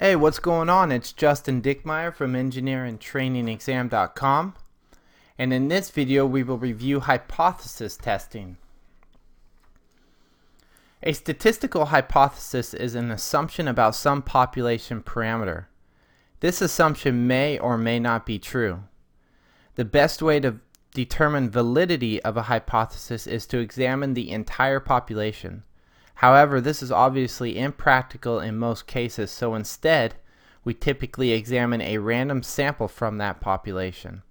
Hey, what's going on? It's Justin Dickmeyer from engineeringtrainingexam.com and in this video we will review hypothesis testing. A statistical hypothesis is an assumption about some population parameter. This assumption may or may not be true. The best way to determine validity of a hypothesis is to examine the entire population. However, this is obviously impractical in most cases, so instead, we typically examine a random sample from that population.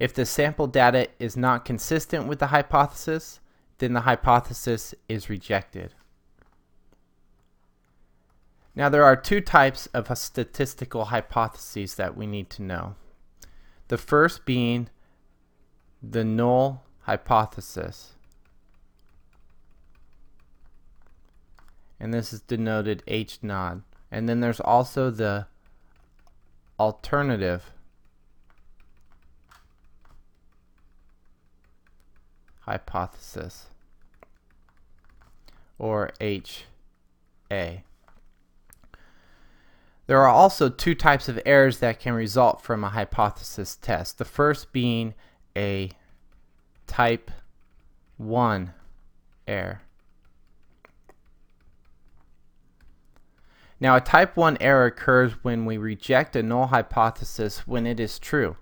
If the sample data is not consistent with the hypothesis, then the hypothesis is rejected. Now there are two types of statistical hypotheses that we need to know. The first being the null hypothesis. And this is denoted H naught. And then there's also the alternative hypothesis or HA. There are also two types of errors that can result from a hypothesis test. The first being a type 1 error. Now, a type 1 error occurs when we reject a null hypothesis when it is true.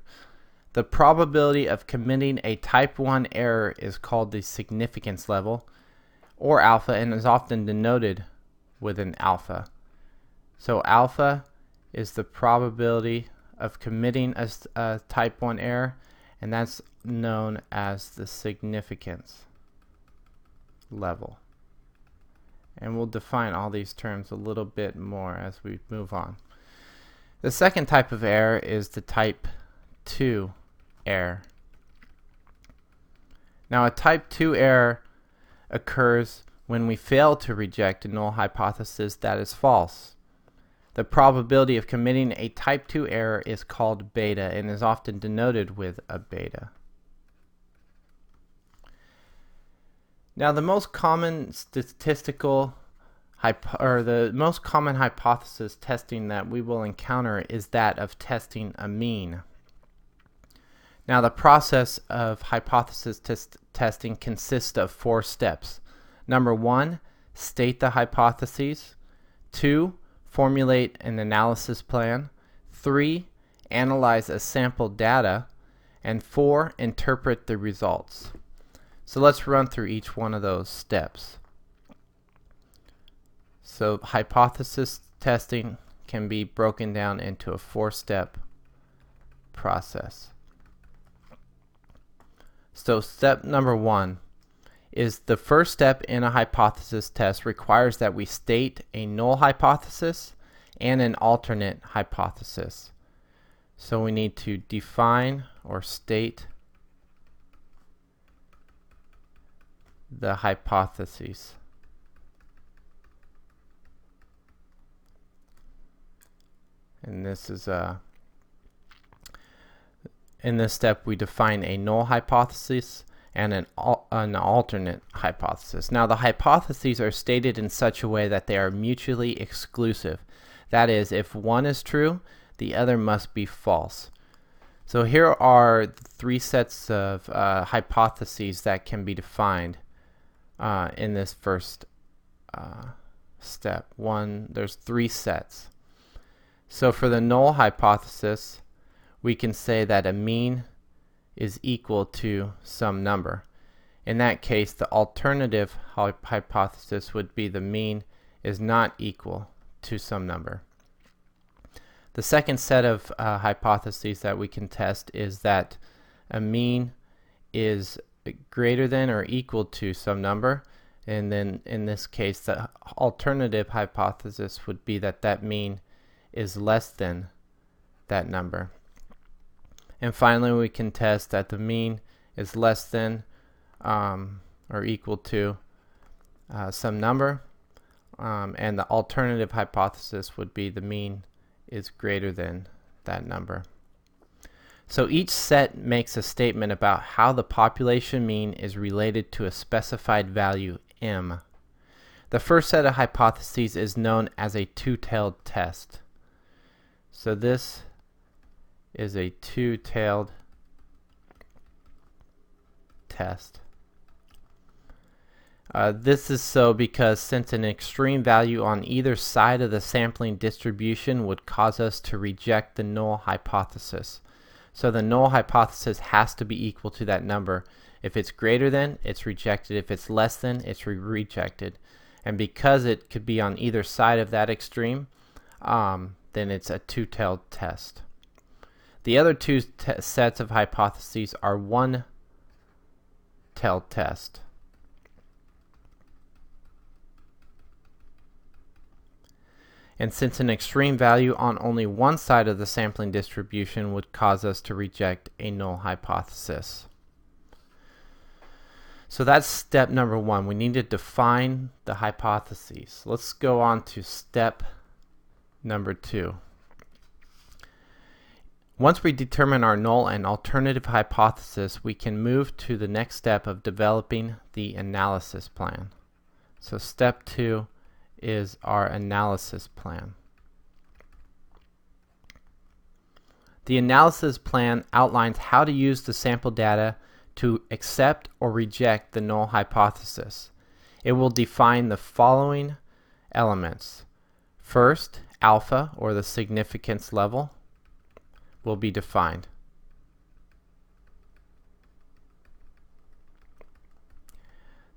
The probability of committing a type 1 error is called the significance level, or alpha, and is often denoted with an alpha. So alpha is the probability of committing a, a type 1 error, and that's known as the significance level and we'll define all these terms a little bit more as we move on. The second type of error is the type 2 error. Now a type 2 error occurs when we fail to reject a null hypothesis that is false. The probability of committing a type 2 error is called beta and is often denoted with a beta. Now, the most common statistical or the most common hypothesis testing that we will encounter is that of testing a mean. Now, the process of hypothesis test testing consists of four steps. Number one, state the hypotheses. Two, formulate an analysis plan. Three, analyze a sample data. And four, interpret the results. So let's run through each one of those steps. So hypothesis testing can be broken down into a four-step process. So step number one is the first step in a hypothesis test requires that we state a null hypothesis and an alternate hypothesis. So we need to define or state the hypotheses. And this is a uh, in this step we define a null hypothesis and an, al an alternate hypothesis. Now the hypotheses are stated in such a way that they are mutually exclusive. That is, if one is true, the other must be false. So here are three sets of uh, hypotheses that can be defined uh, in this first uh, step. One, there's three sets. So for the null hypothesis, we can say that a mean is equal to some number. In that case, the alternative hypothesis would be the mean is not equal to some number. The second set of uh, hypotheses that we can test is that a mean is greater than or equal to some number. And then in this case the alternative hypothesis would be that that mean is less than that number. And finally we can test that the mean is less than um, or equal to uh, some number. Um, and the alternative hypothesis would be the mean is greater than that number so each set makes a statement about how the population mean is related to a specified value m. The first set of hypotheses is known as a two-tailed test. So this is a two-tailed test. Uh, this is so because since an extreme value on either side of the sampling distribution would cause us to reject the null hypothesis. So the null hypothesis has to be equal to that number. If it's greater than, it's rejected. If it's less than, it's re rejected. And because it could be on either side of that extreme, um, then it's a two-tailed test. The other two sets of hypotheses are one-tailed test. And since an extreme value on only one side of the sampling distribution would cause us to reject a null hypothesis. So that's step number one. We need to define the hypotheses. Let's go on to step number two. Once we determine our null and alternative hypothesis, we can move to the next step of developing the analysis plan. So step two is our analysis plan. The analysis plan outlines how to use the sample data to accept or reject the null hypothesis. It will define the following elements. First, alpha, or the significance level, will be defined.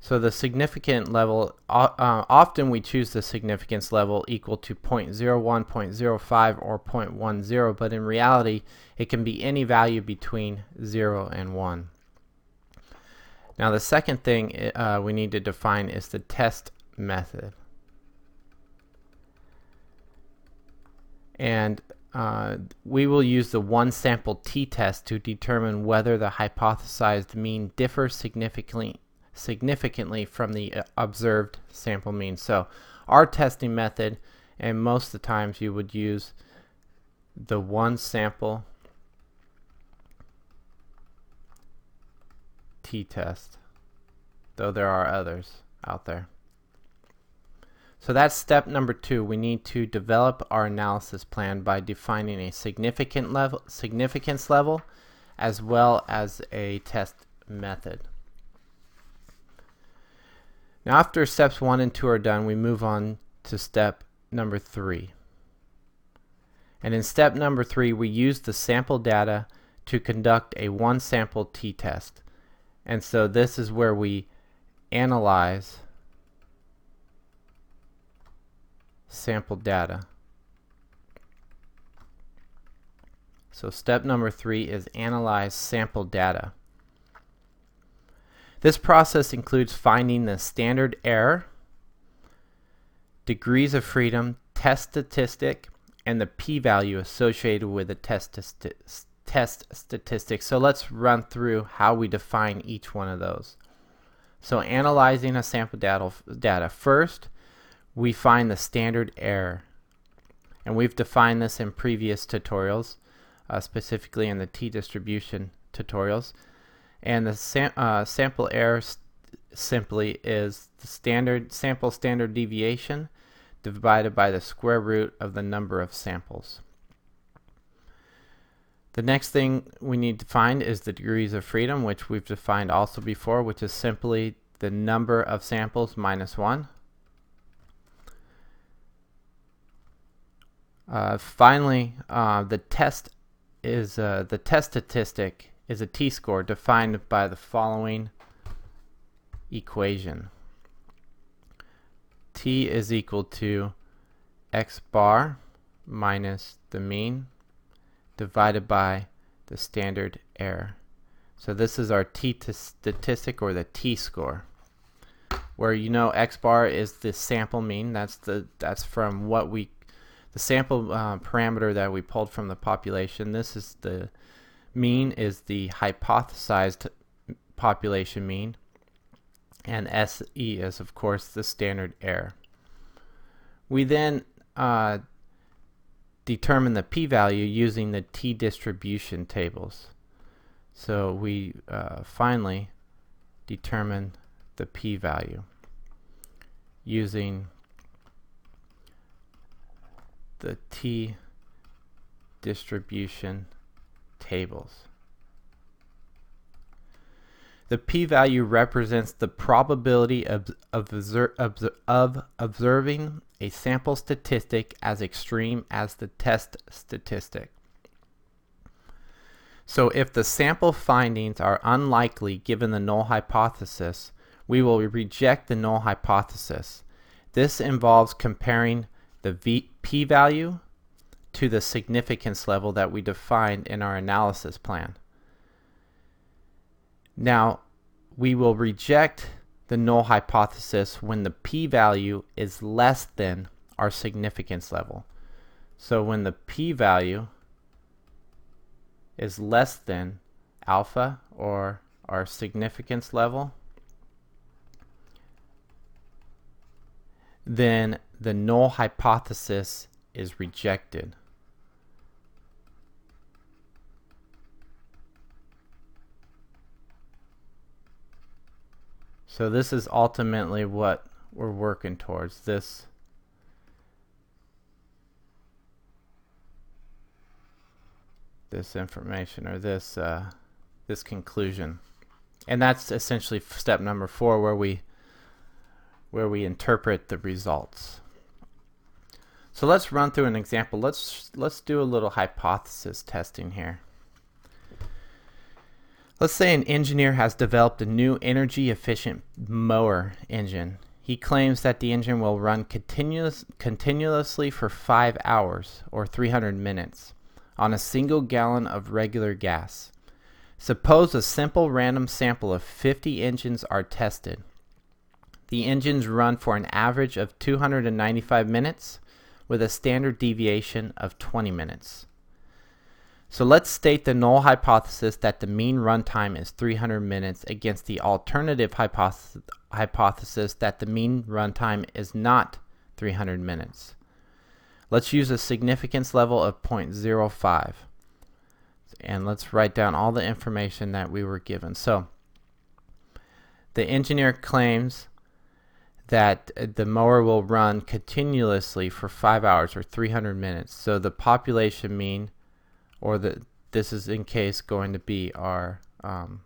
So the significant level, uh, often we choose the significance level equal to 0.01, 0.05, or 0.10, but in reality, it can be any value between 0 and 1. Now the second thing uh, we need to define is the test method. And uh, we will use the one sample t-test to determine whether the hypothesized mean differs significantly significantly from the uh, observed sample mean. So our testing method, and most of the times you would use the one sample t-test, though there are others out there. So that's step number two. We need to develop our analysis plan by defining a significant level, significance level as well as a test method. Now after steps one and two are done, we move on to step number three. And in step number three, we use the sample data to conduct a one sample t-test. And so this is where we analyze sample data. So step number three is analyze sample data. This process includes finding the standard error, degrees of freedom, test statistic, and the p-value associated with the test, test statistic. So let's run through how we define each one of those. So analyzing a sample data, data. First, we find the standard error. And we've defined this in previous tutorials, uh, specifically in the t-distribution tutorials and the sam uh, sample error simply is the standard sample standard deviation divided by the square root of the number of samples. The next thing we need to find is the degrees of freedom, which we've defined also before, which is simply the number of samples minus 1. Uh, finally, uh, the test is uh, the test statistic is a t-score defined by the following equation. t is equal to x bar minus the mean divided by the standard error. So this is our t statistic or the t-score where you know x bar is the sample mean that's the that's from what we the sample uh, parameter that we pulled from the population this is the mean is the hypothesized population mean and SE is of course the standard error. We then uh, determine the p-value using the t-distribution tables. So we uh, finally determine the p-value using the t distribution tables. The p-value represents the probability of, of, of, observing a sample statistic as extreme as the test statistic. So if the sample findings are unlikely given the null hypothesis, we will reject the null hypothesis. This involves comparing the p-value to the significance level that we defined in our analysis plan. Now, we will reject the null hypothesis when the p-value is less than our significance level. So when the p-value is less than alpha or our significance level, then the null hypothesis is rejected. So this is ultimately what we're working towards. This this information or this uh, this conclusion. And that's essentially step number four where we where we interpret the results. So let's run through an example. Let's let's do a little hypothesis testing here. Let's say an engineer has developed a new energy efficient mower engine. He claims that the engine will run continuous, continuously for 5 hours or 300 minutes on a single gallon of regular gas. Suppose a simple random sample of 50 engines are tested. The engines run for an average of 295 minutes with a standard deviation of 20 minutes. So let's state the null hypothesis that the mean runtime is 300 minutes against the alternative hypothesis, hypothesis that the mean runtime is not 300 minutes. Let's use a significance level of 0.05 and let's write down all the information that we were given. So the engineer claims that uh, the mower will run continuously for 5 hours or 300 minutes. So the population mean or that this is in case going to be our um,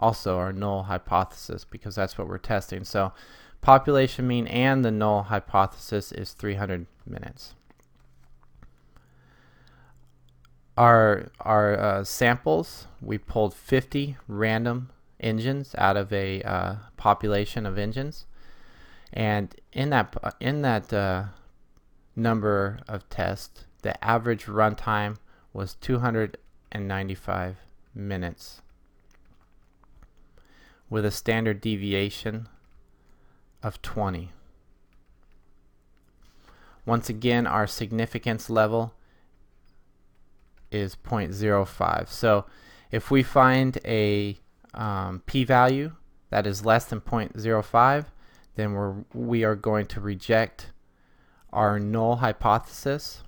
also our null hypothesis because that's what we're testing. So population mean and the null hypothesis is 300 minutes. Our, our uh, samples, we pulled 50 random engines out of a uh, population of engines. And in that, in that uh, number of tests, the average runtime was 295 minutes with a standard deviation of 20. Once again, our significance level is 0.05. So if we find a um, p-value that is less than 0.05, then we're, we are going to reject our null hypothesis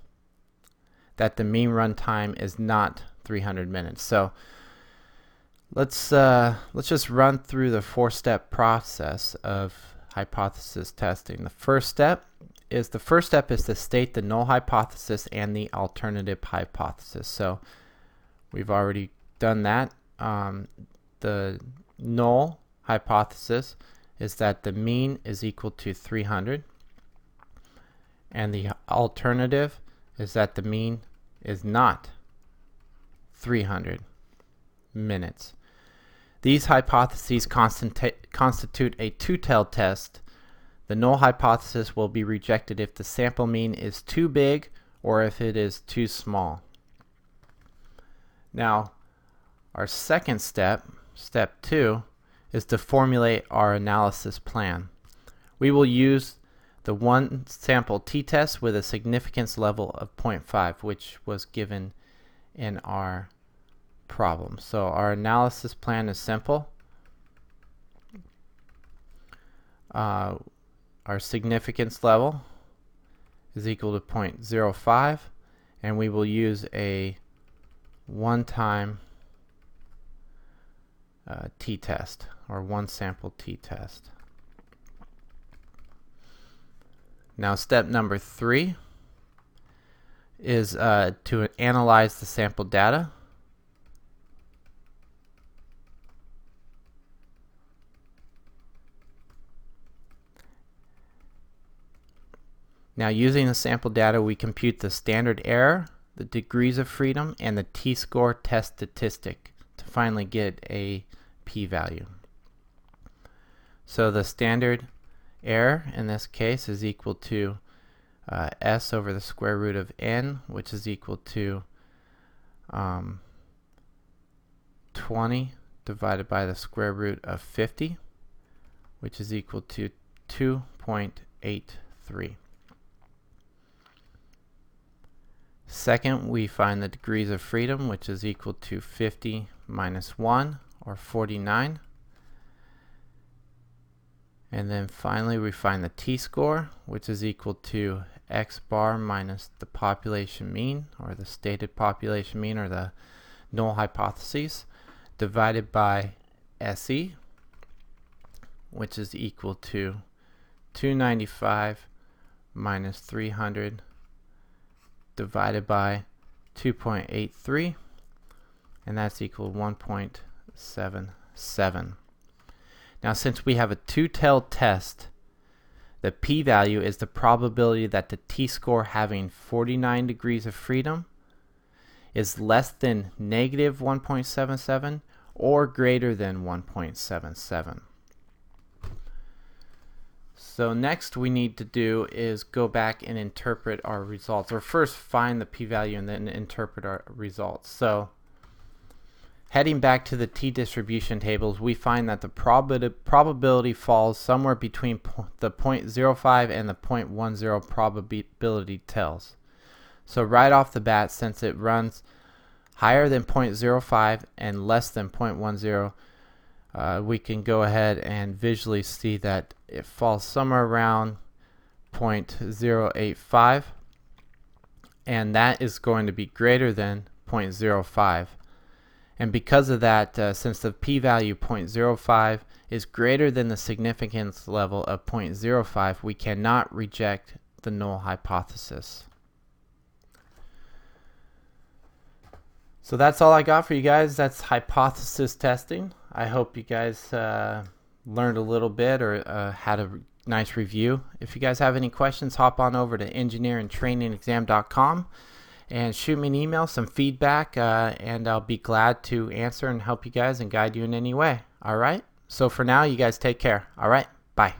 that the mean runtime is not 300 minutes. So let's uh, let's just run through the four-step process of hypothesis testing. The first step is the first step is to state the null hypothesis and the alternative hypothesis. So we've already done that. Um, the null hypothesis is that the mean is equal to 300 and the alternative is that the mean is not 300 minutes. These hypotheses constitute a two-tailed test. The null hypothesis will be rejected if the sample mean is too big or if it is too small. Now, our second step, step two, is to formulate our analysis plan. We will use the one sample t-test with a significance level of 0.5 which was given in our problem. So our analysis plan is simple. Uh, our significance level is equal to 0.05 and we will use a one-time uh, t-test or one sample t-test. Now step number three is uh, to analyze the sample data. Now using the sample data we compute the standard error, the degrees of freedom, and the t-score test statistic to finally get a p-value. So the standard error in this case is equal to uh, s over the square root of n, which is equal to um, 20 divided by the square root of 50, which is equal to 2.83. Second, we find the degrees of freedom, which is equal to 50 minus 1, or 49. And then finally, we find the t-score, which is equal to x bar minus the population mean, or the stated population mean, or the null hypothesis, divided by SE, which is equal to 295 minus 300 divided by 2.83 and that's equal to 1.77. Now since we have a two-tailed test, the p-value is the probability that the t-score having 49 degrees of freedom is less than negative 1.77 or greater than 1.77. So next we need to do is go back and interpret our results or first find the p-value and then interpret our results. So heading back to the t-distribution tables we find that the prob probability falls somewhere between the 0.05 and the 0.10 probability tails. So right off the bat since it runs higher than 0.05 and less than 0.10 uh, we can go ahead and visually see that it falls somewhere around 0.085 and that is going to be greater than 0.05 and because of that uh, since the p-value 0.05 is greater than the significance level of 0.05 we cannot reject the null hypothesis So that's all I got for you guys. That's hypothesis testing. I hope you guys uh, learned a little bit or uh, had a nice review. If you guys have any questions, hop on over to engineeringtrainingexam.com and shoot me an email, some feedback, uh, and I'll be glad to answer and help you guys and guide you in any way. All right? So for now, you guys take care. All right? Bye.